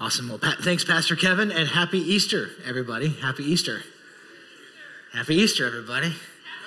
Awesome. Well, thanks, Pastor Kevin, and happy Easter, everybody. Happy Easter. Happy Easter, everybody.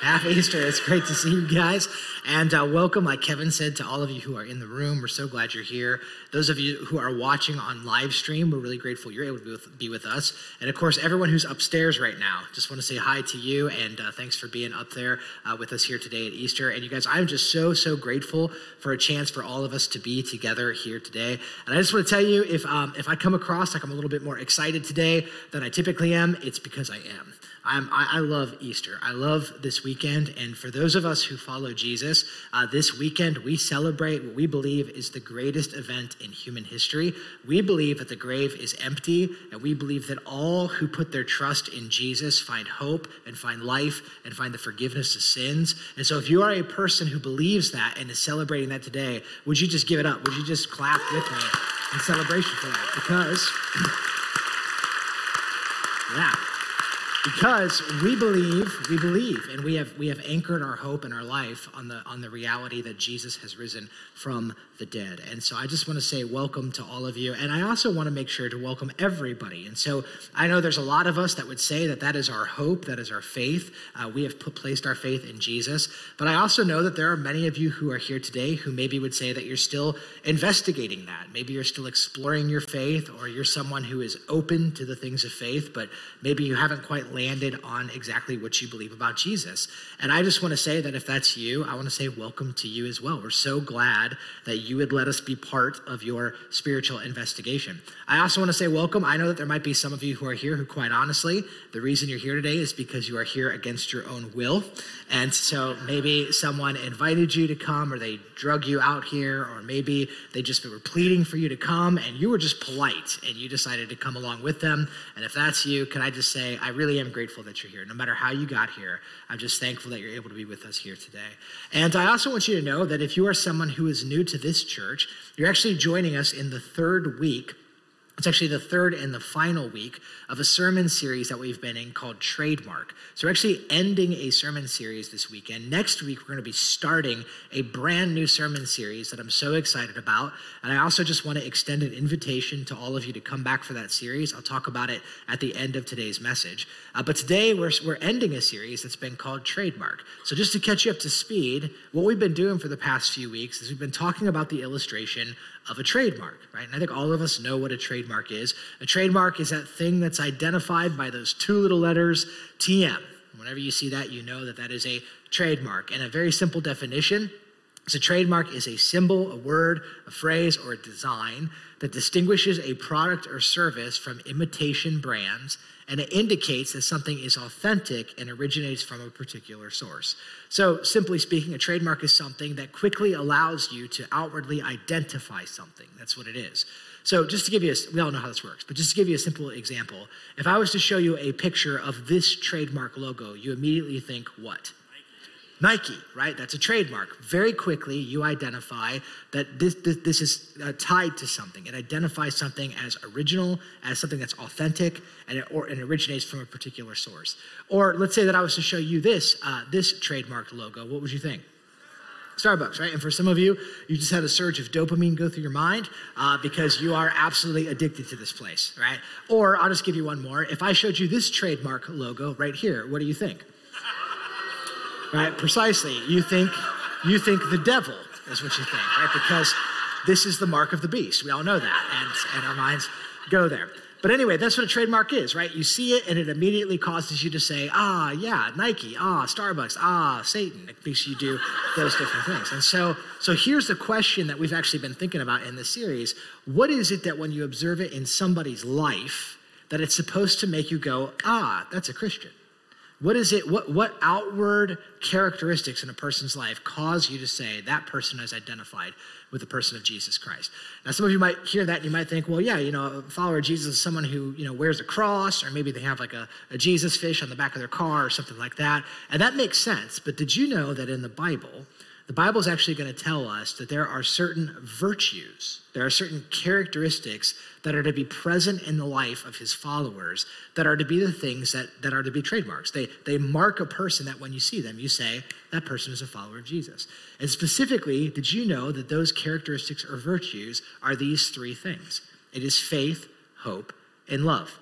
Happy Easter. It's great to see you guys. And uh, welcome, like Kevin said, to all of you who are in the room. We're so glad you're here. Those of you who are watching on live stream, we're really grateful you're able to be with, be with us. And of course, everyone who's upstairs right now, just want to say hi to you and uh, thanks for being up there uh, with us here today at Easter. And you guys, I'm just so, so grateful for a chance for all of us to be together here today. And I just want to tell you if, um, if I come across like I'm a little bit more excited today than I typically am, it's because I am. I'm, I, I love Easter. I love this weekend. And for those of us who follow Jesus, uh, this weekend we celebrate what we believe is the greatest event in human history. We believe that the grave is empty, and we believe that all who put their trust in Jesus find hope and find life and find the forgiveness of sins. And so, if you are a person who believes that and is celebrating that today, would you just give it up? Would you just clap with me in celebration for that? Because, yeah because we believe we believe and we have we have anchored our hope and our life on the on the reality that jesus has risen from the dead. And so i just want to say welcome to all of you. And i also want to make sure to welcome everybody. And so i know there's a lot of us that would say that that is our hope that is our faith. Uh, we have put, placed our faith in jesus. But i also know that there are many of you who are here today who maybe would say that you're still investigating that. Maybe you're still exploring your faith or you're someone who is open to the things of faith but maybe you haven't quite landed on exactly what you believe about Jesus. And I just want to say that if that's you, I want to say welcome to you as well. We're so glad that you would let us be part of your spiritual investigation. I also want to say welcome. I know that there might be some of you who are here who, quite honestly, the reason you're here today is because you are here against your own will. And so maybe someone invited you to come or they drug you out here, or maybe they just were pleading for you to come and you were just polite and you decided to come along with them. And if that's you, can I just say, I really am grateful that you're here. No matter how you got here, I'm just thankful that you're able to be with us here today. And I also want you to know that if you are someone who is new to this church, you're actually joining us in the third week it's actually the third and the final week of a sermon series that we've been in called Trademark. So we're actually ending a sermon series this weekend. Next week, we're going to be starting a brand new sermon series that I'm so excited about. And I also just want to extend an invitation to all of you to come back for that series. I'll talk about it at the end of today's message. Uh, but today, we're, we're ending a series that's been called Trademark. So just to catch you up to speed, what we've been doing for the past few weeks is we've been talking about the illustration of a trademark, right? And I think all of us know what a trademark is. A trademark is that thing that's identified by those two little letters, TM. Whenever you see that, you know that that is a trademark. And a very simple definition so, trademark is a symbol, a word, a phrase, or a design that distinguishes a product or service from imitation brands and it indicates that something is authentic and originates from a particular source. So, simply speaking, a trademark is something that quickly allows you to outwardly identify something. That's what it is. So, just to give you a, we all know how this works, but just to give you a simple example, if I was to show you a picture of this trademark logo, you immediately think what? Nike, right? That's a trademark. Very quickly, you identify that this, this, this is uh, tied to something. It identifies something as original, as something that's authentic, and it, or, and originates from a particular source. Or let's say that I was to show you this, uh, this trademark logo. What would you think? Starbucks, right? And for some of you, you just had a surge of dopamine go through your mind uh, because you are absolutely addicted to this place, right? Or I'll just give you one more. If I showed you this trademark logo right here, what do you think? Right? Precisely. You think you think the devil is what you think, right? Because this is the mark of the beast. We all know that, and, and our minds go there. But anyway, that's what a trademark is, right? You see it, and it immediately causes you to say, ah, yeah, Nike, ah, Starbucks, ah, Satan. It makes you do those different things. And so, so here's the question that we've actually been thinking about in this series: What is it that when you observe it in somebody's life, that it's supposed to make you go, ah, that's a Christian? What is it, what, what outward characteristics in a person's life cause you to say that person is identified with the person of Jesus Christ? Now, some of you might hear that and you might think, well, yeah, you know, a follower of Jesus is someone who, you know, wears a cross, or maybe they have like a, a Jesus fish on the back of their car or something like that. And that makes sense. But did you know that in the Bible, the Bible is actually going to tell us that there are certain virtues, there are certain characteristics that are to be present in the life of his followers that are to be the things that, that are to be trademarks. They, they mark a person that when you see them, you say, that person is a follower of Jesus. And specifically, did you know that those characteristics or virtues are these three things? It is faith, hope, and love.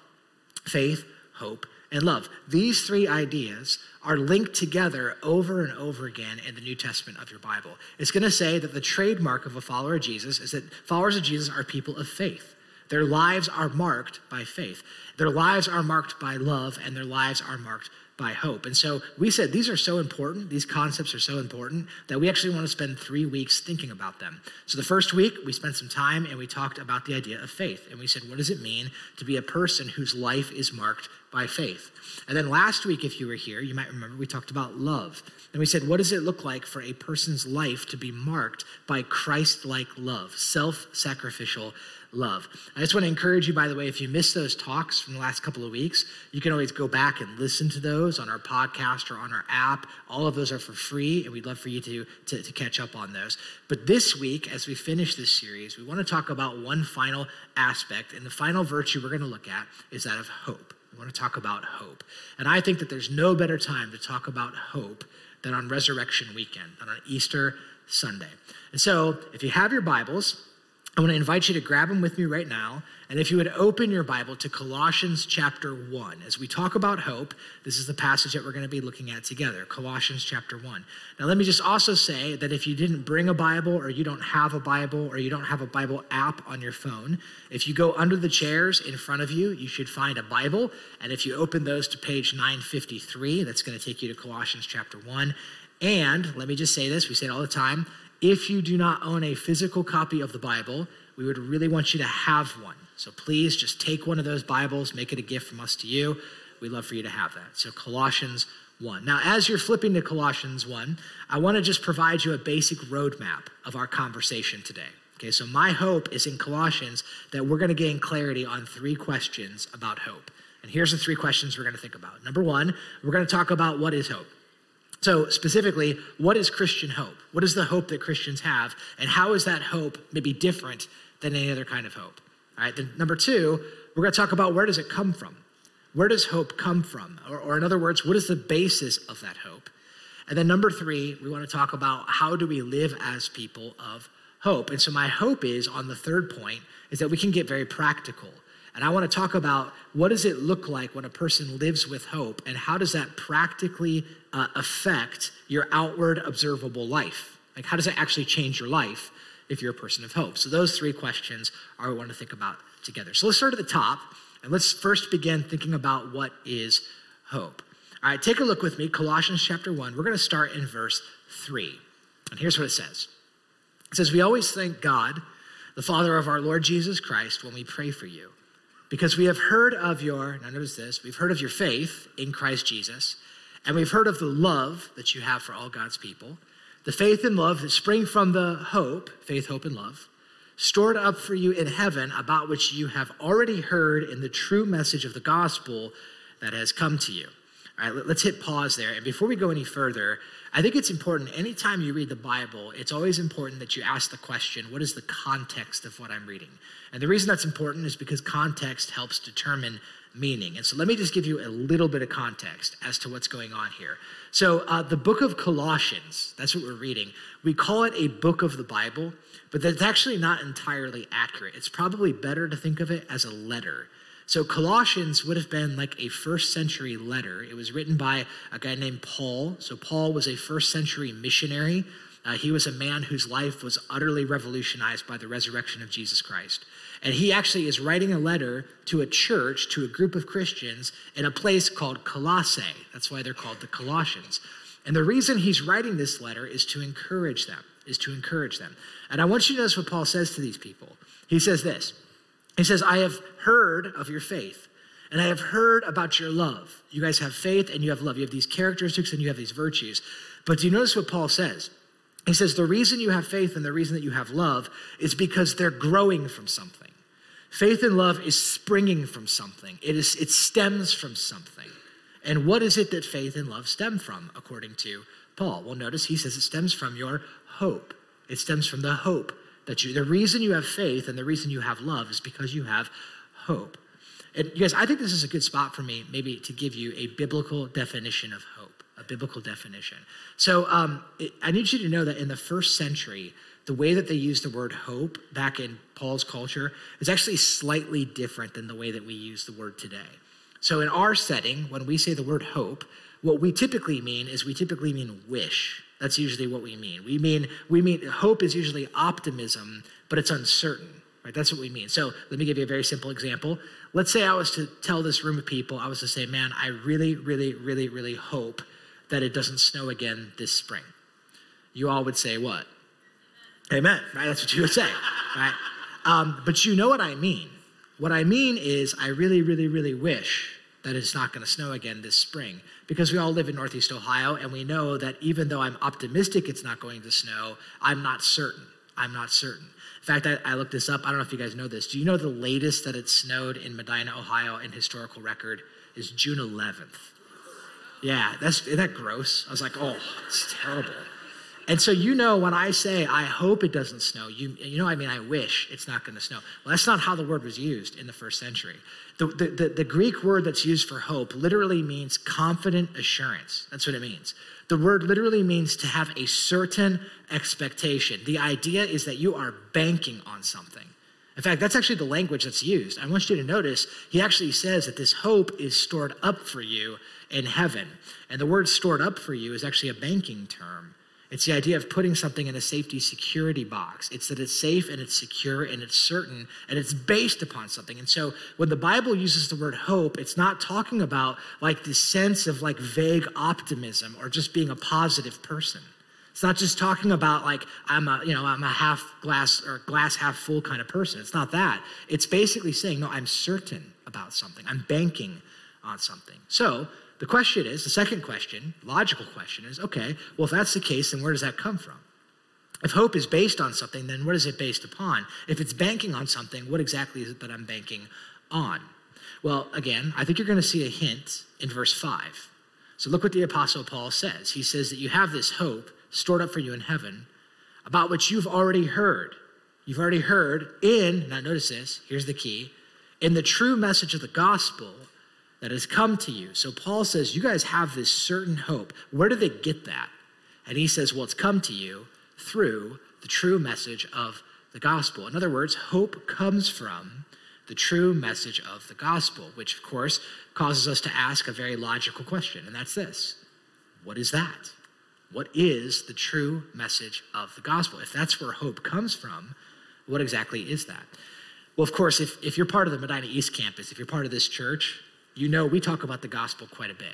Faith, hope, and love. These three ideas are linked together over and over again in the New Testament of your Bible. It's going to say that the trademark of a follower of Jesus is that followers of Jesus are people of faith. Their lives are marked by faith. Their lives are marked by love, and their lives are marked by hope. And so we said these are so important, these concepts are so important that we actually want to spend three weeks thinking about them. So the first week, we spent some time and we talked about the idea of faith. And we said, what does it mean to be a person whose life is marked by faith? And then last week, if you were here, you might remember we talked about love. And we said, what does it look like for a person's life to be marked by Christ like love, self sacrificial love. I just want to encourage you, by the way, if you missed those talks from the last couple of weeks, you can always go back and listen to those on our podcast or on our app. All of those are for free, and we'd love for you to, to, to catch up on those. But this week, as we finish this series, we want to talk about one final aspect, and the final virtue we're going to look at is that of hope. We want to talk about hope. And I think that there's no better time to talk about hope than on Resurrection Weekend, than on Easter Sunday. And so, if you have your Bibles, I want to invite you to grab them with me right now. And if you would open your Bible to Colossians chapter 1. As we talk about hope, this is the passage that we're going to be looking at together Colossians chapter 1. Now, let me just also say that if you didn't bring a Bible, or you don't have a Bible, or you don't have a Bible app on your phone, if you go under the chairs in front of you, you should find a Bible. And if you open those to page 953, that's going to take you to Colossians chapter 1. And let me just say this we say it all the time if you do not own a physical copy of the Bible, we would really want you to have one. So please just take one of those Bibles, make it a gift from us to you. We'd love for you to have that. So, Colossians 1. Now, as you're flipping to Colossians 1, I want to just provide you a basic roadmap of our conversation today. Okay, so my hope is in Colossians that we're going to gain clarity on three questions about hope. And here's the three questions we're going to think about. Number one, we're going to talk about what is hope. So, specifically, what is Christian hope? What is the hope that Christians have? And how is that hope maybe different than any other kind of hope? All right, then number two, we're going to talk about where does it come from? Where does hope come from? Or, or in other words, what is the basis of that hope? And then number three, we want to talk about how do we live as people of hope. And so my hope is on the third point is that we can get very practical and I want to talk about what does it look like when a person lives with hope and how does that practically uh, affect your outward observable life? Like how does it actually change your life if you're a person of hope? So those three questions are what we want to think about together. So let's start at the top and let's first begin thinking about what is hope. All right, take a look with me, Colossians chapter 1. We're going to start in verse 3. And here's what it says. It says, We always thank God, the Father of our Lord Jesus Christ, when we pray for you because we have heard of your, now notice this, we've heard of your faith in Christ Jesus, and we've heard of the love that you have for all God's people, the faith and love that spring from the hope, faith, hope, and love, stored up for you in heaven, about which you have already heard in the true message of the gospel that has come to you. All right, let's hit pause there. And before we go any further, I think it's important, anytime you read the Bible, it's always important that you ask the question what is the context of what I'm reading? And the reason that's important is because context helps determine meaning. And so let me just give you a little bit of context as to what's going on here. So, uh, the book of Colossians, that's what we're reading. We call it a book of the Bible, but that's actually not entirely accurate. It's probably better to think of it as a letter. So, Colossians would have been like a first century letter. It was written by a guy named Paul. So, Paul was a first century missionary. Uh, he was a man whose life was utterly revolutionized by the resurrection of Jesus Christ. And he actually is writing a letter to a church, to a group of Christians in a place called Colossae. That's why they're called the Colossians. And the reason he's writing this letter is to encourage them, is to encourage them. And I want you to notice what Paul says to these people. He says this He says, I have heard of your faith, and I have heard about your love. You guys have faith and you have love. You have these characteristics and you have these virtues. But do you notice what Paul says? He says, The reason you have faith and the reason that you have love is because they're growing from something. Faith and love is springing from something, it, is, it stems from something. And what is it that faith and love stem from, according to Paul? Well, notice he says it stems from your hope. It stems from the hope that you, the reason you have faith and the reason you have love is because you have hope. And you guys, I think this is a good spot for me, maybe to give you a biblical definition of hope, a biblical definition. So um, it, I need you to know that in the first century, the way that they use the word hope back in Paul's culture is actually slightly different than the way that we use the word today. So, in our setting, when we say the word hope, what we typically mean is we typically mean wish. That's usually what we mean. We mean we mean hope is usually optimism, but it's uncertain. Right? That's what we mean. So let me give you a very simple example. Let's say I was to tell this room of people, I was to say, man, I really, really, really, really hope that it doesn't snow again this spring. You all would say what? Amen. Right? That's what you would say. Right? Um, but you know what I mean. What I mean is, I really, really, really wish that it's not going to snow again this spring because we all live in Northeast Ohio and we know that even though I'm optimistic it's not going to snow, I'm not certain. I'm not certain. In fact, I, I, looked this up. I don't know if you guys know this. Do you know the latest that it snowed in Medina, Ohio, in historical record is June 11th? Yeah, that's isn't that gross? I was like, oh, it's terrible. And so you know when I say I hope it doesn't snow, you you know I mean I wish it's not going to snow. Well, that's not how the word was used in the first century. The, the, the, Greek word that's used for hope literally means confident assurance. That's what it means. The word literally means to have a certain expectation. The idea is that you are banking on something. In fact, that's actually the language that's used. I want you to notice he actually says that this hope is stored up for you in heaven. And the word stored up for you is actually a banking term. It's the idea of putting something in a safety security box. It's that it's safe and it's secure and it's certain and it's based upon something. And so when the Bible uses the word hope, it's not talking about like this sense of like vague optimism or just being a positive person. It's not just talking about like I'm a, you know, I'm a half glass or glass half full kind of person. It's not that. It's basically saying, no, I'm certain about something. I'm banking on something. So the question is the second question, logical question is okay, well, if that's the case, then where does that come from? If hope is based on something, then what is it based upon? If it's banking on something, what exactly is it that I'm banking on? Well, again, I think you're going to see a hint in verse 5. So look what the Apostle Paul says. He says that you have this hope stored up for you in heaven about which you've already heard. You've already heard in, now notice this, here's the key, in the true message of the gospel that has come to you. So Paul says, You guys have this certain hope. Where do they get that? And he says, Well, it's come to you through the true message of the gospel. In other words, hope comes from the true message of the gospel, which of course causes us to ask a very logical question, and that's this What is that? What is the true message of the gospel? If that's where hope comes from, what exactly is that? Well, of course, if, if you're part of the Medina East campus, if you're part of this church, you know we talk about the gospel quite a bit.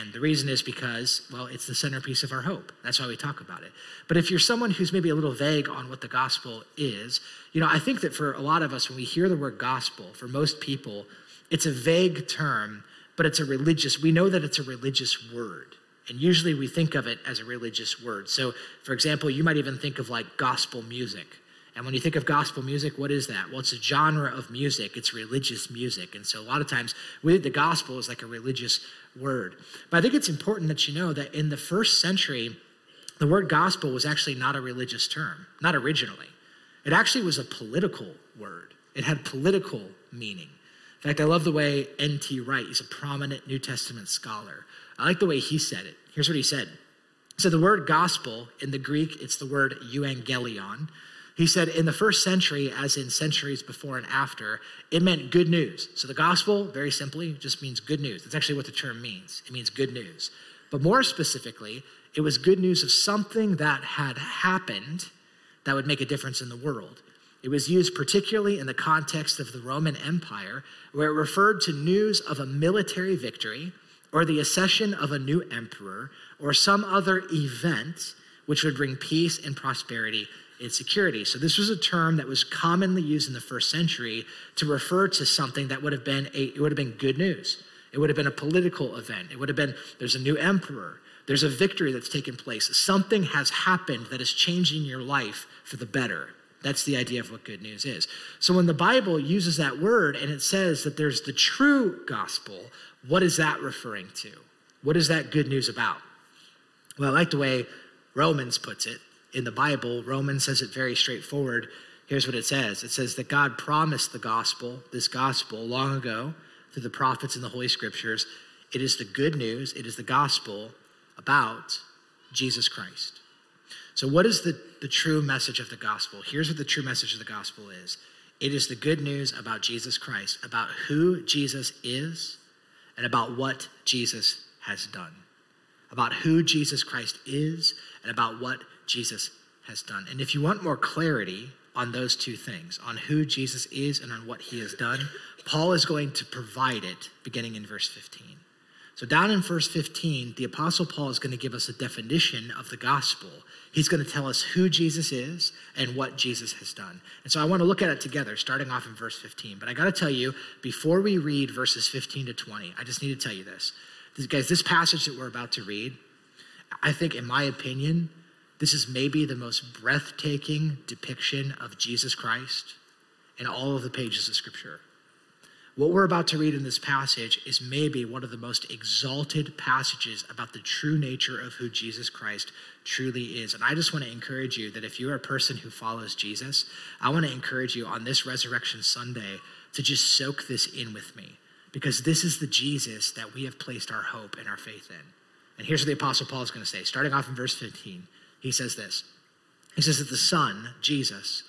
And the reason is because, well, it's the centerpiece of our hope. That's why we talk about it. But if you're someone who's maybe a little vague on what the gospel is, you know, I think that for a lot of us, when we hear the word gospel, for most people, it's a vague term, but it's a religious, we know that it's a religious word. And usually we think of it as a religious word. So, for example, you might even think of like gospel music. And when you think of gospel music, what is that? Well, it's a genre of music, it's religious music. And so a lot of times, we, the gospel is like a religious word. But I think it's important that you know that in the first century, the word gospel was actually not a religious term, not originally. It actually was a political word, it had political meaning. In fact, I love the way N.T. Wright, he's a prominent New Testament scholar. I like the way he said it. Here's what he said. So the word gospel in the Greek, it's the word euangelion. He said in the first century, as in centuries before and after, it meant good news. So the gospel, very simply, just means good news. That's actually what the term means. It means good news. But more specifically, it was good news of something that had happened that would make a difference in the world. It was used particularly in the context of the Roman Empire, where it referred to news of a military victory or the accession of a new emperor or some other event which would bring peace and prosperity insecurity. So this was a term that was commonly used in the first century to refer to something that would have been a it would have been good news. It would have been a political event. It would have been there's a new emperor. There's a victory that's taken place. Something has happened that is changing your life for the better. That's the idea of what good news is. So when the Bible uses that word and it says that there's the true gospel, what is that referring to? What is that good news about? Well, I like the way Romans puts it in the Bible, Romans says it very straightforward. Here's what it says it says that God promised the gospel, this gospel, long ago through the prophets and the Holy Scriptures. It is the good news, it is the gospel about Jesus Christ. So, what is the, the true message of the gospel? Here's what the true message of the gospel is it is the good news about Jesus Christ, about who Jesus is, and about what Jesus has done. About who Jesus Christ is, and about what Jesus has done. And if you want more clarity on those two things, on who Jesus is and on what he has done, Paul is going to provide it beginning in verse 15. So, down in verse 15, the Apostle Paul is going to give us a definition of the gospel. He's going to tell us who Jesus is and what Jesus has done. And so, I want to look at it together, starting off in verse 15. But I got to tell you, before we read verses 15 to 20, I just need to tell you this. Guys, this passage that we're about to read, I think, in my opinion, this is maybe the most breathtaking depiction of Jesus Christ in all of the pages of Scripture. What we're about to read in this passage is maybe one of the most exalted passages about the true nature of who Jesus Christ truly is. And I just want to encourage you that if you're a person who follows Jesus, I want to encourage you on this Resurrection Sunday to just soak this in with me because this is the Jesus that we have placed our hope and our faith in. And here's what the Apostle Paul is going to say, starting off in verse 15. He says this He says that the Son, Jesus,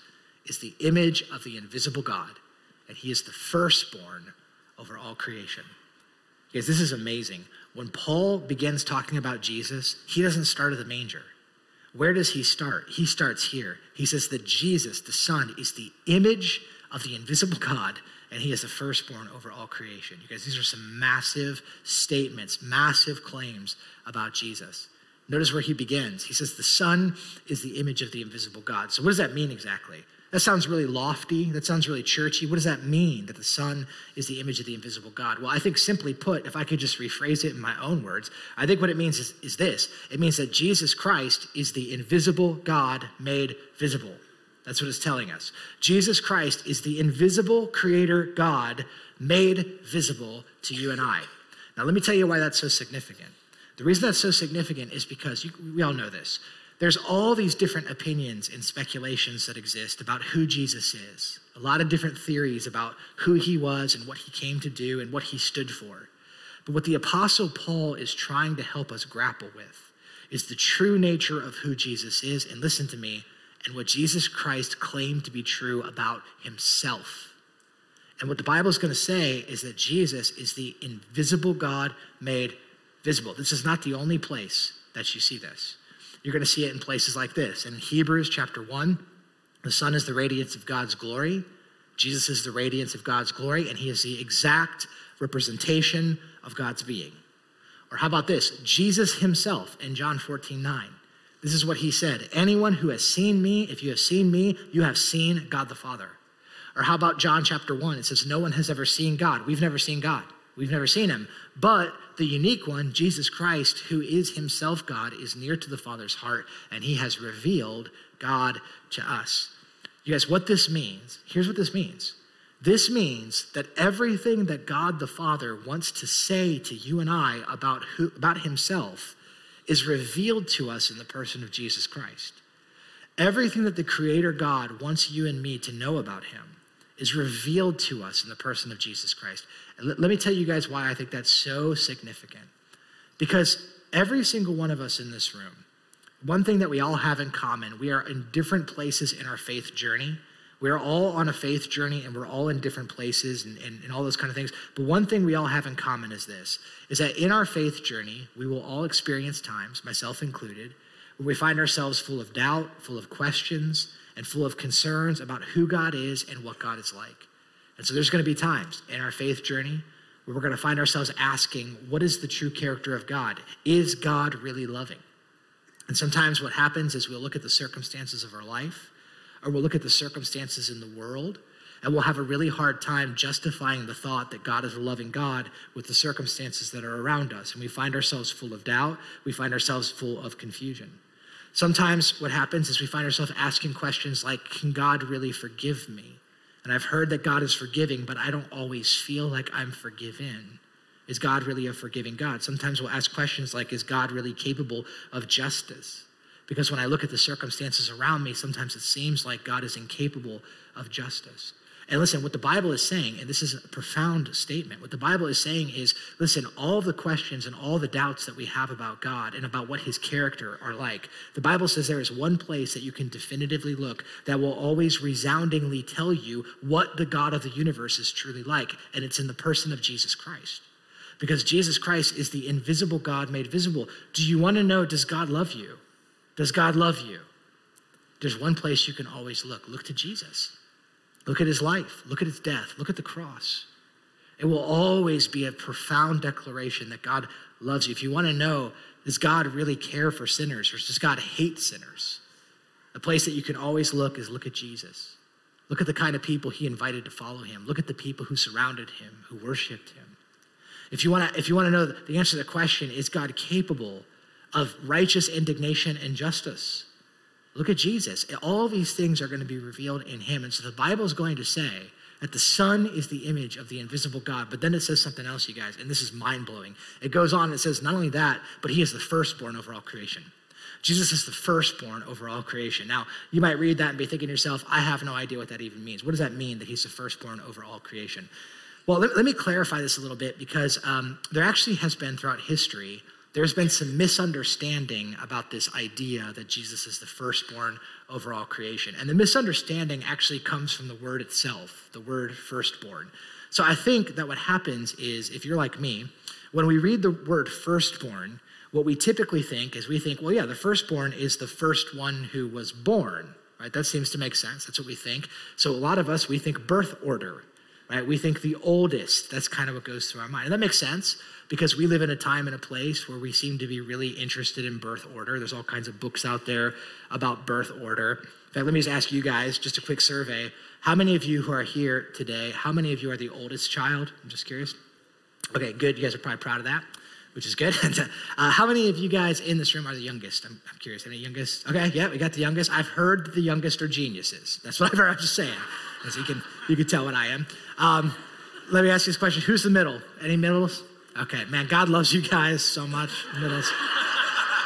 is the image of the invisible God and he is the firstborn over all creation. Because this is amazing. When Paul begins talking about Jesus, he doesn't start at the manger. Where does he start? He starts here. He says that Jesus, the Son, is the image of the invisible God, and he is the firstborn over all creation. You guys, these are some massive statements, massive claims about Jesus. Notice where he begins. He says, The Son is the image of the invisible God. So, what does that mean exactly? That sounds really lofty. That sounds really churchy. What does that mean that the Son is the image of the invisible God? Well, I think simply put, if I could just rephrase it in my own words, I think what it means is, is this it means that Jesus Christ is the invisible God made visible. That's what it's telling us. Jesus Christ is the invisible creator God made visible to you and I. Now, let me tell you why that's so significant. The reason that's so significant is because you, we all know this there's all these different opinions and speculations that exist about who Jesus is. A lot of different theories about who he was and what he came to do and what he stood for. But what the Apostle Paul is trying to help us grapple with is the true nature of who Jesus is. And listen to me, and what Jesus Christ claimed to be true about himself. And what the Bible is going to say is that Jesus is the invisible God made visible. This is not the only place that you see this. You're going to see it in places like this. In Hebrews chapter 1, the Son is the radiance of God's glory. Jesus is the radiance of God's glory, and he is the exact representation of God's being. Or how about this? Jesus himself in John 14, 9. This is what he said Anyone who has seen me, if you have seen me, you have seen God the Father. Or how about John chapter 1? It says, No one has ever seen God. We've never seen God. We've never seen him. But the unique one, Jesus Christ, who is himself God, is near to the Father's heart, and he has revealed God to us. You guys, what this means, here's what this means. This means that everything that God the Father wants to say to you and I about, who, about himself is revealed to us in the person of Jesus Christ. Everything that the Creator God wants you and me to know about him is revealed to us in the person of Jesus Christ. Let, me tell you guys why I think that's so significant. Because every single one of us in this room, one thing that we all have in common, we are in different places in our faith journey. We are all on a faith journey and we're all in different places and, and, and, all those kind of things. But one thing we all have in common is this is that in our faith journey, we will all experience times, myself included, where we find ourselves full of doubt, full of questions, and full of concerns about who God is and what God is like. And so there's going to be times in our faith journey where we're going to find ourselves asking, what is the true character of God? Is God really loving? And sometimes what happens is we'll look at the circumstances of our life, or we'll look at the circumstances in the world, and we'll have a really hard time justifying the thought that God is a loving God with the circumstances that are around us. And we find ourselves full of doubt, we find ourselves full of confusion. Sometimes what happens is we find ourselves asking questions like, Can God really forgive me? And I've heard that God is forgiving, but I don't always feel like I'm forgiven. Is God really a forgiving God? Sometimes we'll ask questions like, Is God really capable of justice? Because when I look at the circumstances around me, sometimes it seems like God is incapable of justice. And listen, what the Bible is saying, and this is a profound statement, what the Bible is saying is listen, all the questions and all the doubts that we have about God and about what his character are like, the Bible says there is one place that you can definitively look that will always resoundingly tell you what the God of the universe is truly like, and it's in the person of Jesus Christ. Because Jesus Christ is the invisible God made visible. Do you want to know, does God love you? Does God love you? There's one place you can always look. Look to Jesus. Look at his life. Look at his death. Look at the cross. It will always be a profound declaration that God loves you. If you want to know, does God really care for sinners or does God hate sinners? The place that you can always look is look at Jesus. Look at the kind of people he invited to follow him. Look at the people who surrounded him, who worshiped him. If you want to, if you want to know the answer to the question, is God capable of righteous indignation and justice? Look at Jesus. All these things are going to be revealed in him. And so the Bible is going to say that the Son is the image of the invisible God. But then it says something else, you guys, and this is mind blowing. It goes on and it says, not only that, but he is the firstborn over all creation. Jesus is the firstborn over all creation. Now, you might read that and be thinking to yourself, I have no idea what that even means. What does that mean that he's the firstborn over all creation? Well, let, let me clarify this a little bit because um, there actually has been throughout history there's been some misunderstanding about this idea that Jesus is the firstborn over all creation. And the misunderstanding actually comes from the word itself, the word firstborn. So I think that what happens is, if you're like me, when we read the word firstborn, what we typically think is we think, well, yeah, the firstborn is the first one who was born, right? That seems to make sense. That's what we think. So a lot of us, we think birth order, right? We think the oldest. That's kind of what goes through our mind. And that makes sense because we live in a time and a place where we seem to be really interested in birth order. There's all kinds of books out there about birth order. In fact, let me just ask you guys, just a quick survey. How many of you who are here today, how many of you are the oldest child? I'm just curious. Okay, good. You guys are probably proud of that, which is good. uh, how many of you guys in this room are the youngest? I'm, I'm curious. Any youngest? Okay, yeah, we got the youngest. I've heard that the youngest are geniuses. That's what I've heard. I'm just saying. As you can, you can tell what I am. Um, let me ask you this question. Who's the middle? Any middles? Okay, man, God loves you guys so much. Middles.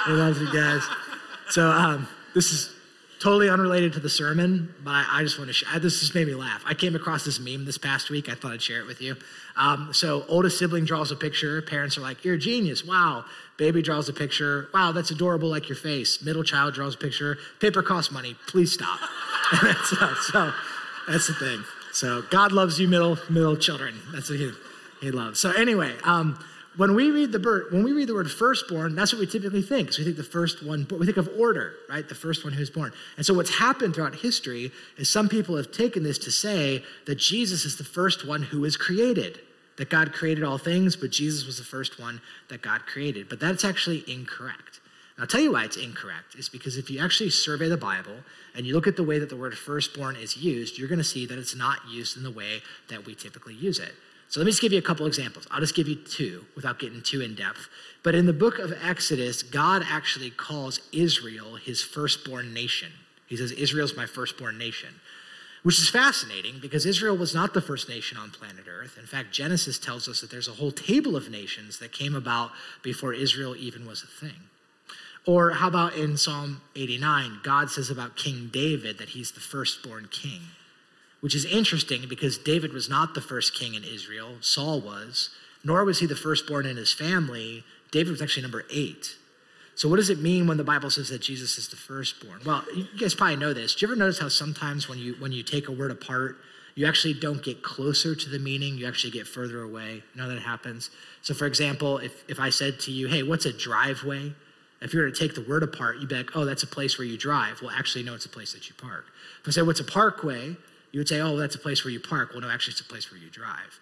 he loves you guys. So um, this is totally unrelated to the sermon, but I, just want to share. This just made me laugh. I came across this meme this past week. I thought I'd share it with you. Um, so oldest sibling draws a picture. Parents are like, "You're a genius! Wow!" Baby draws a picture. Wow, that's adorable, like your face. Middle child draws a picture. Paper costs money. Please stop. that's, uh, so that's the thing. So God loves you, middle middle children. That's what he loves. So anyway, um, when we read the word, when we read the word firstborn, that's what we typically think. So we think the first one, we think of order, right? The first one who's born. And so what's happened throughout history is some people have taken this to say that Jesus is the first one who was created. That God created all things, but Jesus was the first one that God created. But that's actually incorrect. And I'll tell you why it's incorrect. Is because if you actually survey the Bible and you look at the way that the word firstborn is used, you're going to see that it's not used in the way that we typically use it. So let me just give you a couple examples. I'll just give you two without getting too in depth. But in the book of Exodus, God actually calls Israel his firstborn nation. He says, Israel's my firstborn nation, which is fascinating because Israel was not the first nation on planet Earth. In fact, Genesis tells us that there's a whole table of nations that came about before Israel even was a thing. Or how about in Psalm 89, God says about King David that he's the firstborn king which is interesting because David was not the first king in Israel, Saul was, nor was he the firstborn in his family. David was actually number eight. So, what does it mean when the Bible says that Jesus is the firstborn? Well, you guys probably know this. Do you ever notice how sometimes when you when you take a word apart, you actually don't get closer to the meaning, you actually get further away? You know that happens? So, for example, if, if I said to you, hey, what's a driveway? If you were to take the word apart, you'd be like, oh, that's a place where you drive. Well, actually, no, it's a place that you park. If I say, what's a parkway? You would say, oh, that's a place where you park. Well, no, actually, it's a place where you drive.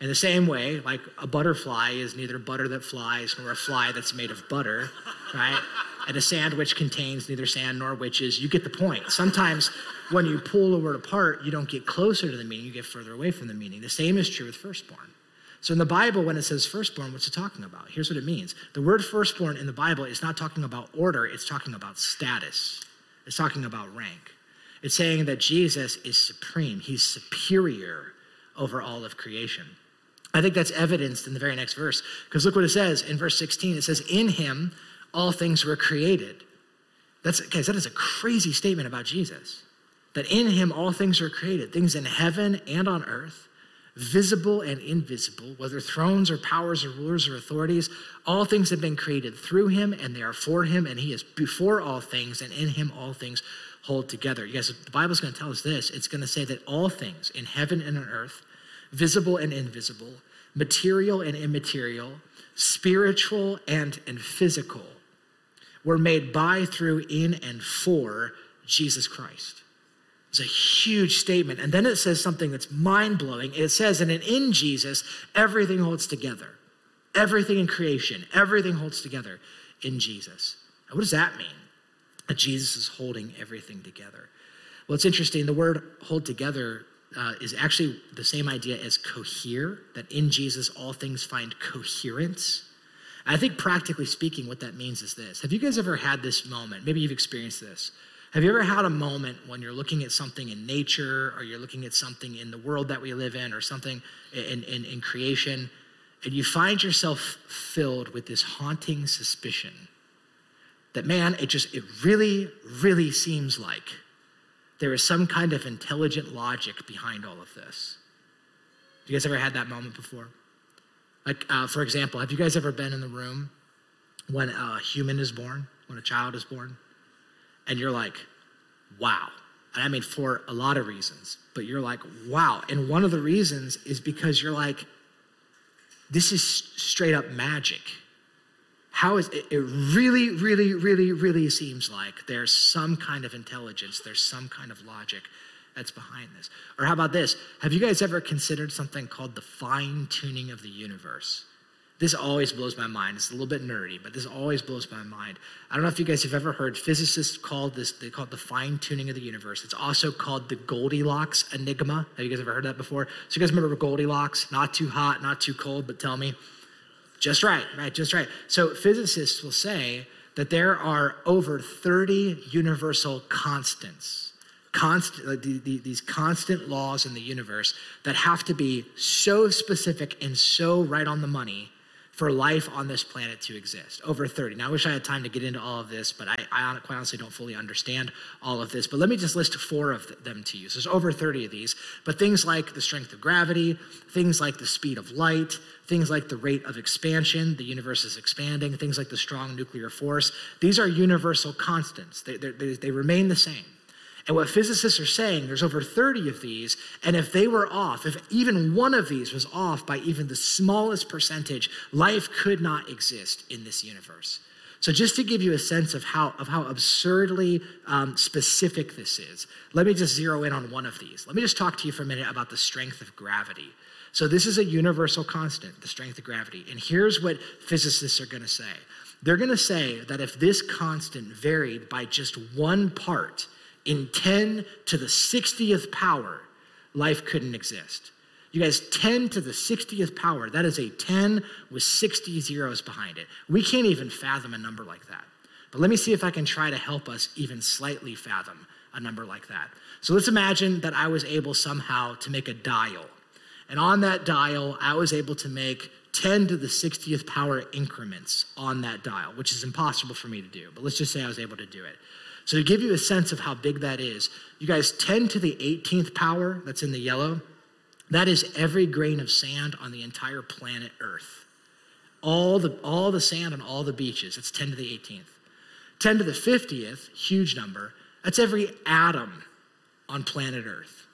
In the same way, like a butterfly is neither butter that flies nor a fly that's made of butter, right? And a sandwich contains neither sand nor witches. You get the point. Sometimes when you pull a word apart, you don't get closer to the meaning, you get further away from the meaning. The same is true with firstborn. So in the Bible, when it says firstborn, what's it talking about? Here's what it means. The word firstborn in the Bible is not talking about order, it's talking about status. It's talking about rank. It's saying that Jesus is supreme, he's superior over all of creation. I think that's evidenced in the very next verse, because look what it says in verse 16. It says, In him all things were created. That's, guys, that is a crazy statement about Jesus. that in him all things are created, things in heaven and on earth, visible and invisible, whether thrones or powers or rulers or authorities, all things have been created through him and they are for him, and he is before all things, and in him all things hold together. You guys, the Bible's going to tell us this it's going to say that all things in heaven and on earth, visible and invisible, material and immaterial, spiritual and, and physical, were made by, through, in, and for Jesus Christ. It's a huge statement. And then it says something that's mind blowing. It says, and in Jesus, everything holds together. Everything in creation, everything holds together in Jesus. Now, what does that mean? That Jesus is holding everything together. Well, it's interesting. The word hold together uh, is actually the same idea as cohere, that in Jesus all things find coherence. I think practically speaking, what that means is this. Have you guys ever had this moment? Maybe you've experienced this. Have you ever had a moment when you're looking at something in nature or you're looking at something in the world that we live in or something in, in, in creation, and you find yourself filled with this haunting suspicion that, man, it just, it really, really seems like there is some kind of intelligent logic behind all of this. You guys ever had that moment before? Like, uh, for example, have you guys ever been in the room when a human is born, when a child is born, and you're like, wow. And I mean, for a lot of reasons, but you're like, wow. And one of the reasons is because you're like, this is straight up magic. How is it? It really, really, really, really seems like there's some kind of intelligence, there's some kind of logic that's behind this. Or how about this? Have you guys ever considered something called the fine tuning of the universe? This always blows my mind. It's a little bit nerdy, but this always blows my mind. I don't know if you guys have ever heard physicists call this, they call it the fine tuning of the universe. It's also called the Goldilocks enigma. Have you guys ever heard that before? So you guys remember Goldilocks? Not too hot, not too cold, but tell me. Just right, right, just right. So physicists will say that there are over 30 universal constants, constant, these constant laws in the universe that have to be so specific and so right on the money for life on this planet to exist. Over 30. Now, I wish I had time to get into all of this, but I, I quite honestly don't fully understand all of this. But let me just list four of them to you. So there's over 30 of these, but things like the strength of gravity, things like the speed of light, things like the rate of expansion, the universe is expanding, things like the strong nuclear force, these are universal constants. They, they, they remain the same. And what physicists are saying, there's over 30 of these, and if they were off, if even one of these was off by even the smallest percentage, life could not exist in this universe. So, just to give you a sense of how, of how absurdly um, specific this is, let me just zero in on one of these. Let me just talk to you for a minute about the strength of gravity. So, this is a universal constant, the strength of gravity. And here's what physicists are going to say they're going to say that if this constant varied by just one part, in 10 to the 60th power, life couldn't exist. You guys, 10 to the 60th power, that is a 10 with 60 zeros behind it. We can't even fathom a number like that. But let me see if I can try to help us even slightly fathom a number like that. So let's imagine that I was able somehow to make a dial. And on that dial, I was able to make 10 to the 60th power increments on that dial, which is impossible for me to do. But let's just say I was able to do it. So, to give you a sense of how big that is, you guys, 10 to the 18th power, that's in the yellow, that is every grain of sand on the entire planet Earth. All the, all the sand on all the beaches, it's 10 to the 18th. 10 to the 50th, huge number, that's every atom on planet Earth.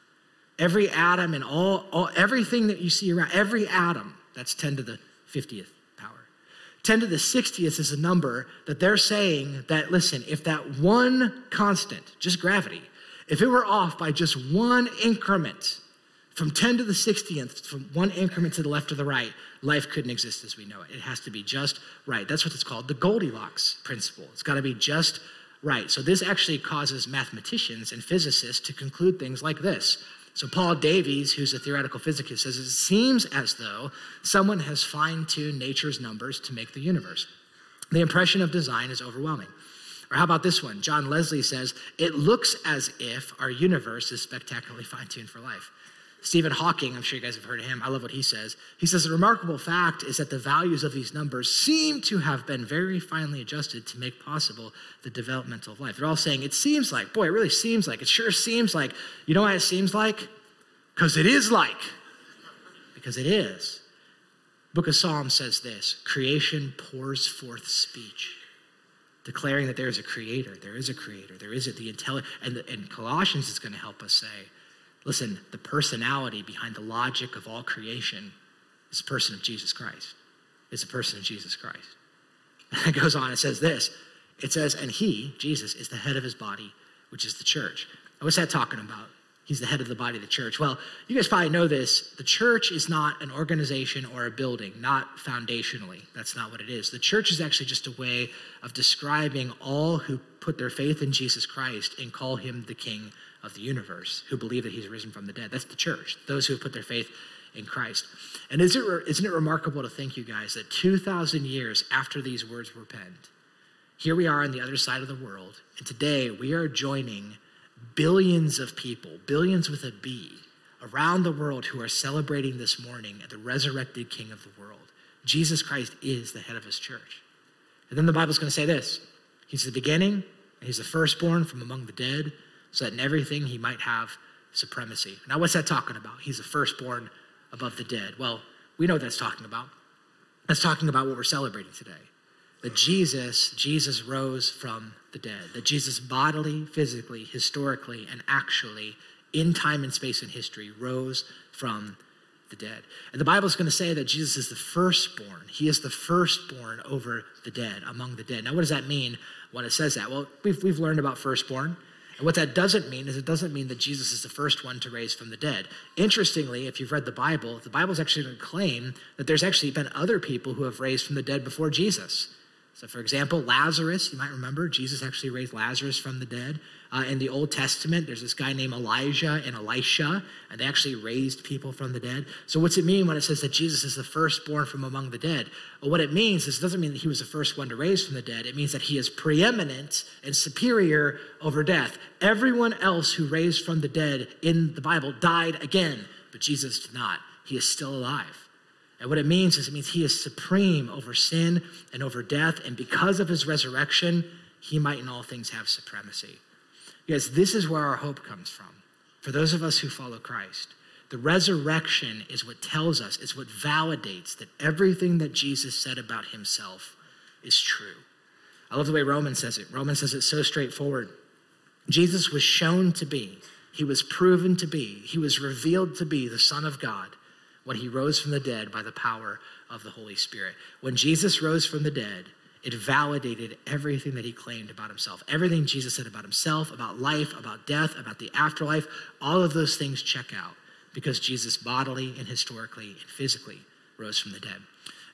Every atom and all, all everything that you see around, every atom, that's 10 to the 50th. 10 to the 60th is a number that they're saying that, listen, if that one constant, just gravity, if it were off by just one increment, from 10 to the 60th, from one increment to the left or the right, life couldn't exist as we know it. It has to be just right. That's what it's called the Goldilocks principle. It's got to be just right. So, this actually causes mathematicians and physicists to conclude things like this so, Paul Davies, who's a theoretical physicist, says it seems as though someone has fine tuned nature's numbers to make the universe. The impression of design is overwhelming. Or how about this one? John Leslie says, It looks as if our universe is spectacularly fine tuned for life. Stephen Hawking, I'm sure you guys have heard of him. I love what he says. He says the remarkable fact is that the values of these numbers seem to have been very finely adjusted to make possible the developmental of life. They're all saying, it seems like, boy, it really seems like, it sure seems like. You know why it seems like? Because it is like. Because it is. Book of Psalms says this creation pours forth speech declaring that there is a creator, there is a creator, there is a, the intelligent, and, and Colossians is going to help us say, listen, the personality behind the logic of all creation is the person of Jesus Christ. It's the person of Jesus Christ. And it goes on, it says this. It says, and he, Jesus, is the head of his body, which is the church. Now, What's that talking about? He's the head of the body of the church. Well, you guys probably know this. The church is not an organization or a building, not foundationally. That's not what it is. The church is actually just a way of describing all who put their faith in Jesus Christ and call him the king of the universe, who believe that he's risen from the dead. That's the church, those who have put their faith in Christ. And is it, isn't it remarkable to think, you guys, that 2,000 years after these words were penned, here we are on the other side of the world, and today we are joining billions of people, billions with a B, around the world who are celebrating this morning at the resurrected King of the world. Jesus Christ is the head of his church. And then the Bible's going to say this He's the beginning, and he's the firstborn from among the dead, so that in everything he might have supremacy. Now, what's that talking about? He's the firstborn above the dead. Well, we know what that's talking about. That's talking about what we're celebrating today. That Jesus, Jesus rose from the dead, that Jesus bodily, physically, historically, and actually, in time and space and history, rose from the dead. And the Bible is going to say that Jesus is the firstborn. He is the firstborn over the dead, among the dead. Now, what does that mean when it says that? Well, we've, we've learned about firstborn. And what that doesn't mean is it doesn't mean that Jesus is the first one to raise from the dead. Interestingly, if you've read the Bible, the Bible's actually going to claim that there's actually been other people who have raised from the dead before Jesus. So, for example, Lazarus, you might remember, Jesus actually raised Lazarus from the dead. Uh, in the Old Testament, there's this guy named Elijah and Elisha, and they actually raised people from the dead. So, what's it mean when it says that Jesus is the firstborn from among the dead? Well, what it means is it doesn't mean that he was the first one to raise from the dead. It means that he is preeminent and superior over death. Everyone else who raised from the dead in the Bible died again, but Jesus did not. He is still alive. And what it means is it means he is supreme over sin and over death. And because of his resurrection, he might in all things have supremacy. Because this is where our hope comes from. For those of us who follow Christ, the resurrection is what tells us, is what validates that everything that Jesus said about himself is true. I love the way Romans says it. Romans says it so straightforward. Jesus was shown to be, he was proven to be, he was revealed to be the Son of God when he rose from the dead by the power of the Holy Spirit. When Jesus rose from the dead, it validated everything that he claimed about himself. Everything Jesus said about himself, about life, about death, about the afterlife, all of those things check out because Jesus bodily and historically and physically rose from the dead.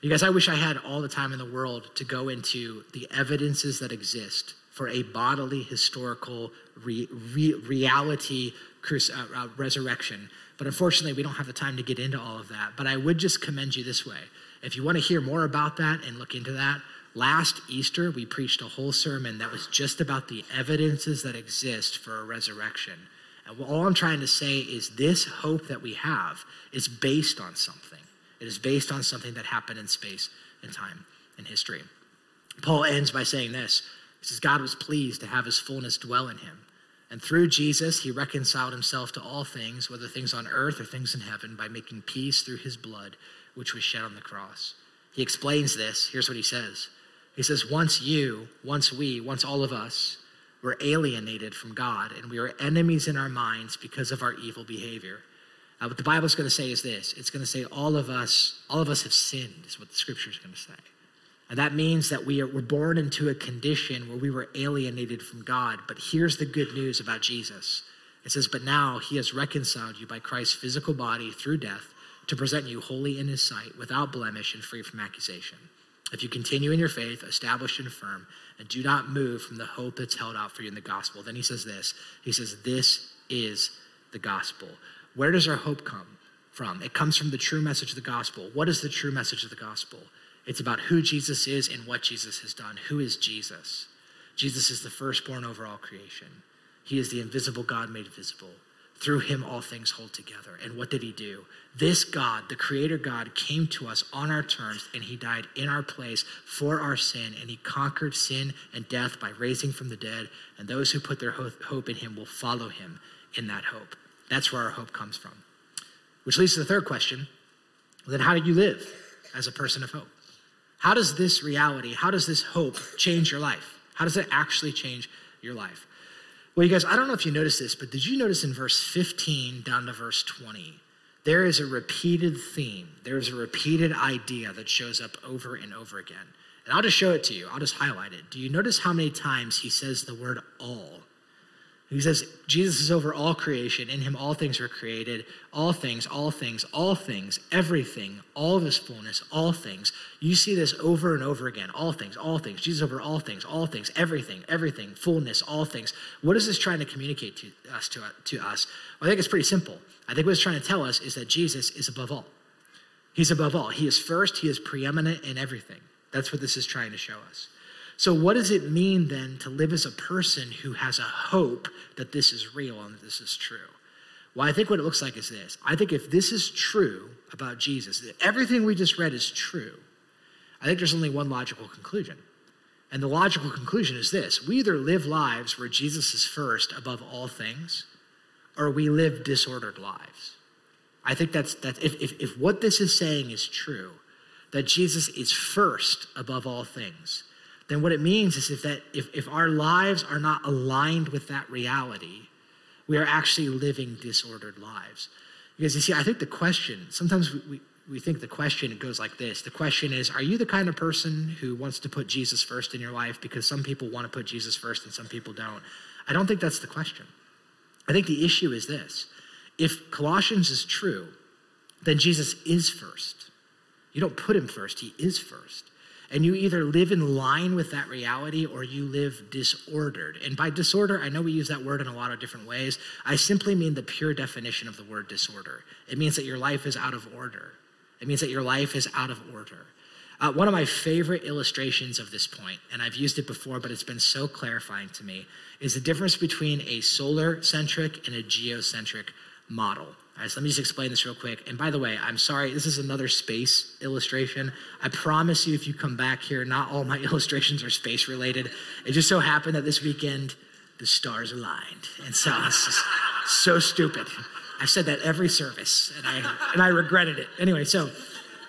You guys, I wish I had all the time in the world to go into the evidences that exist for a bodily historical re, re, reality uh, uh, resurrection but unfortunately, we don't have the time to get into all of that. But I would just commend you this way. If you want to hear more about that and look into that, last Easter, we preached a whole sermon that was just about the evidences that exist for a resurrection. And all I'm trying to say is this hope that we have is based on something. It is based on something that happened in space and time and history. Paul ends by saying this He says, God was pleased to have his fullness dwell in him and through Jesus, he reconciled himself to all things, whether things on earth or things in heaven, by making peace through his blood, which was shed on the cross. He explains this. Here's what he says He says, Once you, once we, once all of us were alienated from God, and we were enemies in our minds because of our evil behavior. Uh, what the Bible is going to say is this it's going to say, all of us, all of us have sinned, is what the scripture is going to say. And that means that we are, we're born into a condition where we were alienated from God. But here's the good news about Jesus it says, But now he has reconciled you by Christ's physical body through death to present you holy in his sight, without blemish and free from accusation. If you continue in your faith, established and firm, and do not move from the hope that's held out for you in the gospel. Then he says this He says, This is the gospel. Where does our hope come from? It comes from the true message of the gospel. What is the true message of the gospel? It's about who Jesus is and what Jesus has done. Who is Jesus? Jesus is the firstborn over all creation. He is the invisible God made visible, Through him, all things hold together. And what did he do? This God, the Creator God, came to us on our terms and he died in our place for our sin. And he conquered sin and death by raising from the dead. And those who put their hope in him will follow him in that hope. That's where our hope comes from. Which leads to the third question then, how do you live as a person of hope? How does this reality, how does this hope change your life? How does it actually change your life? Well, you guys, I don't know if you noticed this, but did you notice in verse 15 down to verse 20? There is a repeated theme. There is a repeated idea that shows up over and over again. And I'll just show it to you. I'll just highlight it. Do you notice how many times he says the word all he says, Jesus is over all creation. In him, all things were created. All things, all things, all things, everything, all of his fullness, all things. You see this over and over again. All things, all things. Jesus over all things, all things, everything, everything, fullness, all things. What is this trying to communicate to us? To, to us? Well, I think it's pretty simple. I think what it's trying to tell us is that Jesus is above all. He's above all. He is first, he is preeminent in everything. That's what this is trying to show us. So, what does it mean then to live as a person who has a hope that this is real and that this is true? Well, I think what it looks like is this. I think if this is true about Jesus, that everything we just read is true, I think there's only one logical conclusion. And the logical conclusion is this we either live lives where Jesus is first above all things, or we live disordered lives. I think that's that if, if, if what this is saying is true, that Jesus is first above all things, then what it means is if that if, if our lives are not aligned with that reality, we are actually living disordered lives. Because you see, I think the question, sometimes we, we, we think the question goes like this. The question is, are you the kind of person who wants to put Jesus first in your life? Because some people want to put Jesus first and some people don't. I don't think that's the question. I think the issue is this. If Colossians is true, then Jesus is first. You don't put him first, he is first. And you either live in line with that reality or you live disordered. And by disorder, I know we use that word in a lot of different ways. I simply mean the pure definition of the word disorder. It means that your life is out of order. It means that your life is out of order. Uh, one of my favorite illustrations of this point, and I've used it before, but it's been so clarifying to me, is the difference between a solar centric and a geocentric model. All right, so let me just explain this real quick. And by the way, I'm sorry, this is another space illustration. I promise you, if you come back here, not all my illustrations are space related. It just so happened that this weekend, the stars aligned. And so it's just so stupid. I've said that every service, and I, and I regretted it. Anyway, so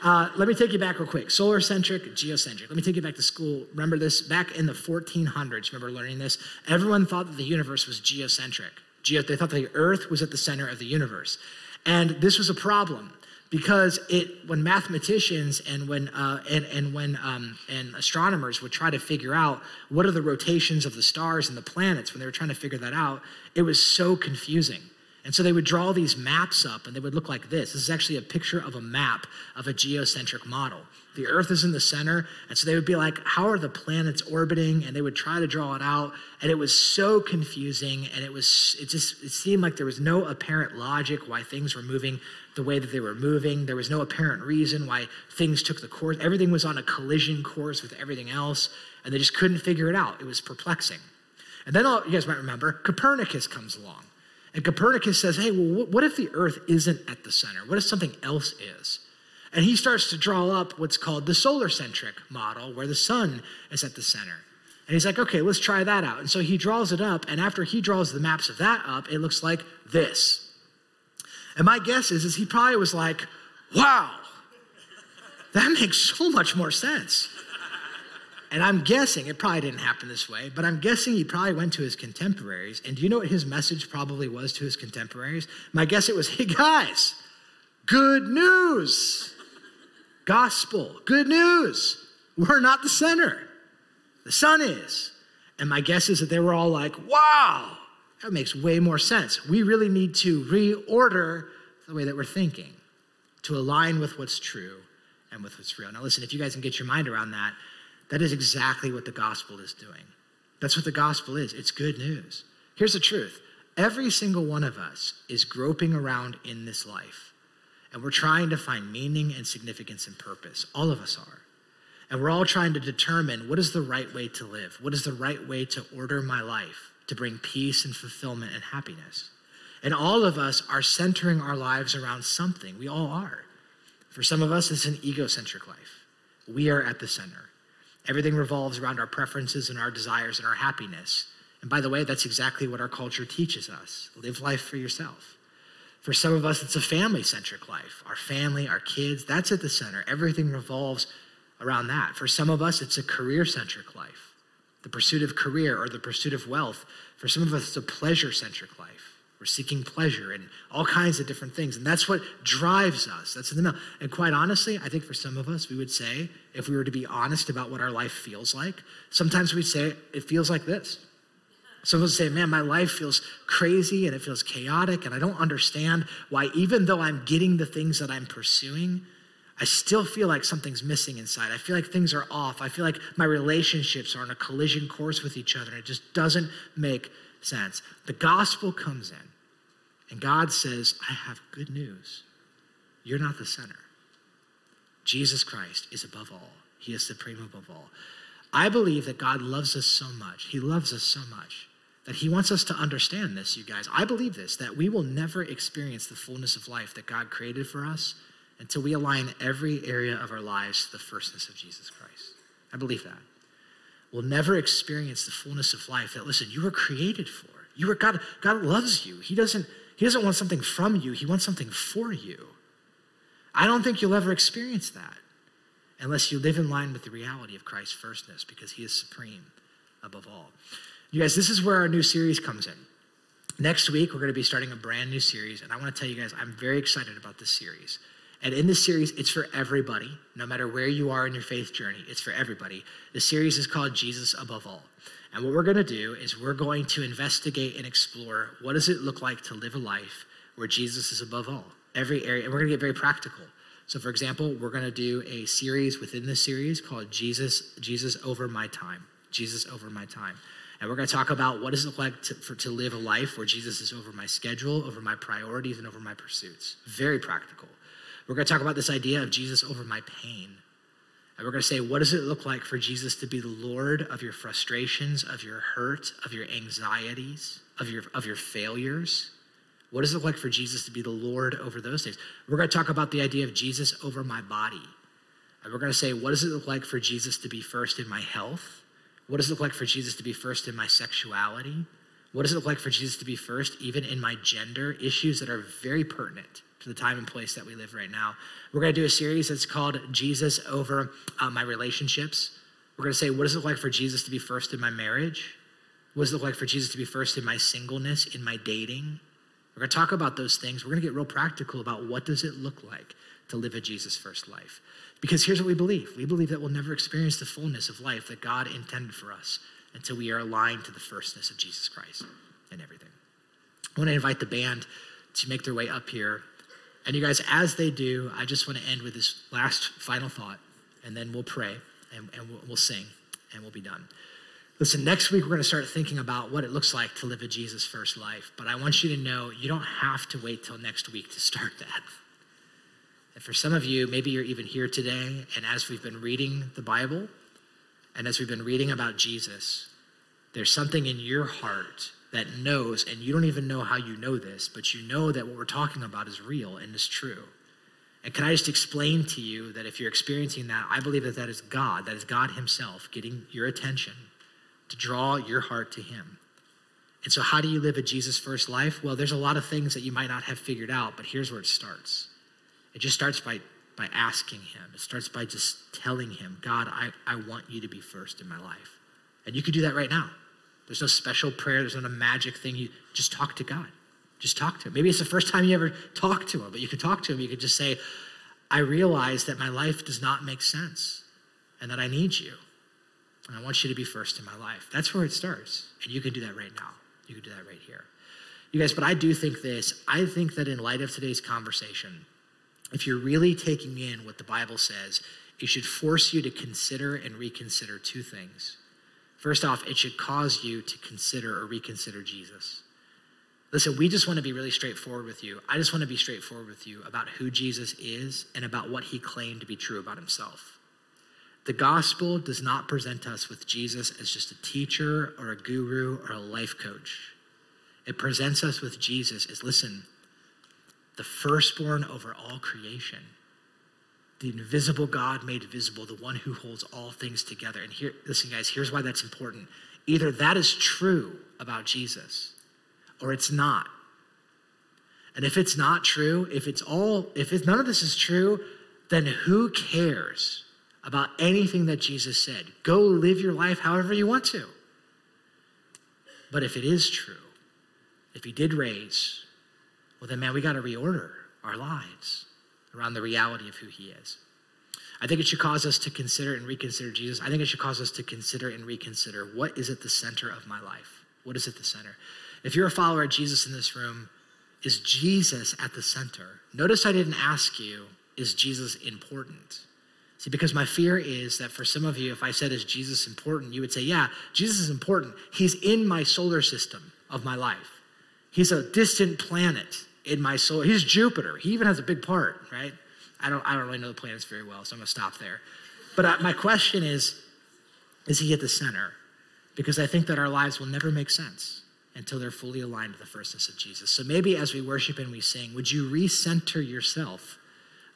uh, let me take you back real quick. Solar centric, geocentric. Let me take you back to school. Remember this? Back in the 1400s, remember learning this? Everyone thought that the universe was geocentric. They thought the earth was at the center of the universe. And this was a problem because it when mathematicians and when uh, and and when um, and astronomers would try to figure out what are the rotations of the stars and the planets when they were trying to figure that out, it was so confusing. And so they would draw these maps up and they would look like this. This is actually a picture of a map of a geocentric model. The Earth is in the center. And so they would be like, how are the planets orbiting? And they would try to draw it out. And it was so confusing. And it was, it just, it seemed like there was no apparent logic why things were moving the way that they were moving. There was no apparent reason why things took the course. Everything was on a collision course with everything else. And they just couldn't figure it out. It was perplexing. And then all, you guys might remember, Copernicus comes along. And Copernicus says, hey, well, what if the earth isn't at the center? What if something else is? And he starts to draw up what's called the solar centric model, where the sun is at the center. And he's like, okay, let's try that out. And so he draws it up. And after he draws the maps of that up, it looks like this. And my guess is, is he probably was like, wow, that makes so much more sense. And I'm guessing, it probably didn't happen this way, but I'm guessing he probably went to his contemporaries. And do you know what his message probably was to his contemporaries? My guess it was, hey guys, good news. Gospel, good news. We're not the center, the sun is. And my guess is that they were all like, wow, that makes way more sense. We really need to reorder the way that we're thinking to align with what's true and with what's real. Now, listen, if you guys can get your mind around that, that is exactly what the gospel is doing. That's what the gospel is it's good news. Here's the truth every single one of us is groping around in this life, and we're trying to find meaning and significance and purpose. All of us are. And we're all trying to determine what is the right way to live? What is the right way to order my life to bring peace and fulfillment and happiness? And all of us are centering our lives around something. We all are. For some of us, it's an egocentric life. We are at the center. Everything revolves around our preferences and our desires and our happiness. And by the way, that's exactly what our culture teaches us live life for yourself. For some of us, it's a family centric life. Our family, our kids, that's at the center. Everything revolves around that. For some of us, it's a career centric life, the pursuit of career or the pursuit of wealth. For some of us, it's a pleasure centric life. We're seeking pleasure and all kinds of different things. And that's what drives us. That's in the middle. And quite honestly, I think for some of us, we would say, if we were to be honest about what our life feels like, sometimes we'd say it feels like this. Some would say, man, my life feels crazy and it feels chaotic, and I don't understand why, even though I'm getting the things that I'm pursuing, I still feel like something's missing inside. I feel like things are off. I feel like my relationships are on a collision course with each other. And it just doesn't make sense. The gospel comes in, and God says, I have good news. You're not the center. Jesus Christ is above all, He is supreme above all. I believe that God loves us so much. He loves us so much that He wants us to understand this, you guys. I believe this, that we will never experience the fullness of life that God created for us until we align every area of our lives to the firstness of Jesus Christ. I believe that. We'll never experience the fullness of life that, listen, you were created for. You were God, God loves you. He doesn't, he doesn't want something from you, He wants something for you. I don't think you'll ever experience that unless you live in line with the reality of Christ's firstness because He is supreme above all. You guys, this is where our new series comes in. Next week, we're going to be starting a brand new series, and I want to tell you guys, I'm very excited about this series. And in this series, it's for everybody, no matter where you are in your faith journey, it's for everybody. The series is called Jesus Above All. And what we're going to do is we're going to investigate and explore what does it look like to live a life where Jesus is above all, every area. And we're going to get very practical. So, for example, we're going to do a series within this series called Jesus, Jesus Over My Time. Jesus Over My Time. And we're going to talk about what does it look like to, for, to live a life where Jesus is over my schedule, over my priorities, and over my pursuits. Very practical. We're going to talk about this idea of Jesus over my pain. And we're going to say, what does it look like for Jesus to be the Lord of your frustrations, of your hurt, of your anxieties, of your, of your failures? What does it look like for Jesus to be the Lord over those things? We're going to talk about the idea of Jesus over my body. And we're going to say, what does it look like for Jesus to be first in my health? What does it look like for Jesus to be first in my sexuality? What does it look like for Jesus to be first even in my gender? Issues that are very pertinent to the time and place that we live right now. We're going to do a series that's called Jesus Over uh, My Relationships. We're going to say, what does it look like for Jesus to be first in my marriage? What does it look like for Jesus to be first in my singleness, in my dating? We're going to talk about those things. We're going to get real practical about what does it look like to live a Jesus first life. Because here's what we believe. We believe that we'll never experience the fullness of life that God intended for us until we are aligned to the firstness of Jesus Christ and everything. I want to invite the band to make their way up here. And you guys, as they do, I just want to end with this last final thought, and then we'll pray and, and we'll, we'll sing and we'll be done. Listen, next week we're going to start thinking about what it looks like to live a Jesus first life. But I want you to know you don't have to wait till next week to start that. And for some of you, maybe you're even here today, and as we've been reading the Bible, and as we've been reading about Jesus, there's something in your heart that knows, and you don't even know how you know this, but you know that what we're talking about is real and is true. And can I just explain to you that if you're experiencing that, I believe that that is God, that is God Himself getting your attention to draw your heart to Him. And so, how do you live a Jesus first life? Well, there's a lot of things that you might not have figured out, but here's where it starts. It just starts by, by asking Him, it starts by just telling Him, God, I, I want you to be first in my life. And you can do that right now. There's no special prayer, there's not a magic thing. You just talk to God. Just talk to him. Maybe it's the first time you ever talk to him, but you could talk to him. You could just say, I realize that my life does not make sense and that I need you. And I want you to be first in my life. That's where it starts. And you can do that right now. You can do that right here. You guys, but I do think this. I think that in light of today's conversation, if you're really taking in what the Bible says, it should force you to consider and reconsider two things. First off, it should cause you to consider or reconsider Jesus. Listen, we just want to be really straightforward with you. I just want to be straightforward with you about who Jesus is and about what he claimed to be true about himself. The gospel does not present us with Jesus as just a teacher or a guru or a life coach. it presents us with Jesus as listen, the firstborn over all creation, the invisible God made visible, the one who holds all things together. And here, listen, guys, here's why that's important. Either that is true about Jesus or it's not. And if it's not true, if it's all, if it's, none of this is true, then who cares about anything that Jesus said? Go live your life however you want to. But if it is true, if he did raise, well, then, man, we got to reorder our lives around the reality of who he is. I think it should cause us to consider and reconsider Jesus. I think it should cause us to consider and reconsider what is at the center of my life? What is at the center? If you're a follower of Jesus in this room, is Jesus at the center? Notice I didn't ask you, is Jesus important? See, because my fear is that for some of you, if I said, is Jesus important? You would say, yeah, Jesus is important. He's in my solar system of my life. He's a distant planet in my soul. He's Jupiter. He even has a big part, right? I don't, I don't really know the planets very well, so I'm going to stop there. But I, my question is is he at the center? Because I think that our lives will never make sense until they're fully aligned to the firstness of Jesus. So maybe as we worship and we sing, would you recenter yourself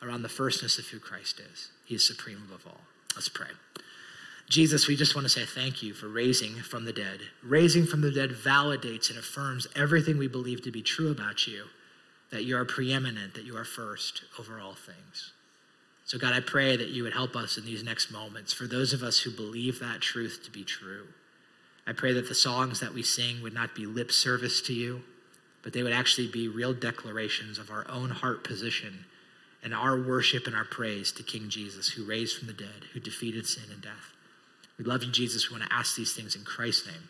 around the firstness of who Christ is? He is supreme above all. Let's pray. Jesus, we just want to say thank you for raising from the dead. Raising from the dead validates and affirms everything we believe to be true about you that you are preeminent, that you are first over all things. So, God, I pray that you would help us in these next moments for those of us who believe that truth to be true. I pray that the songs that we sing would not be lip service to you, but they would actually be real declarations of our own heart position and our worship and our praise to King Jesus, who raised from the dead, who defeated sin and death. We love you, Jesus. We want to ask these things in Christ's name.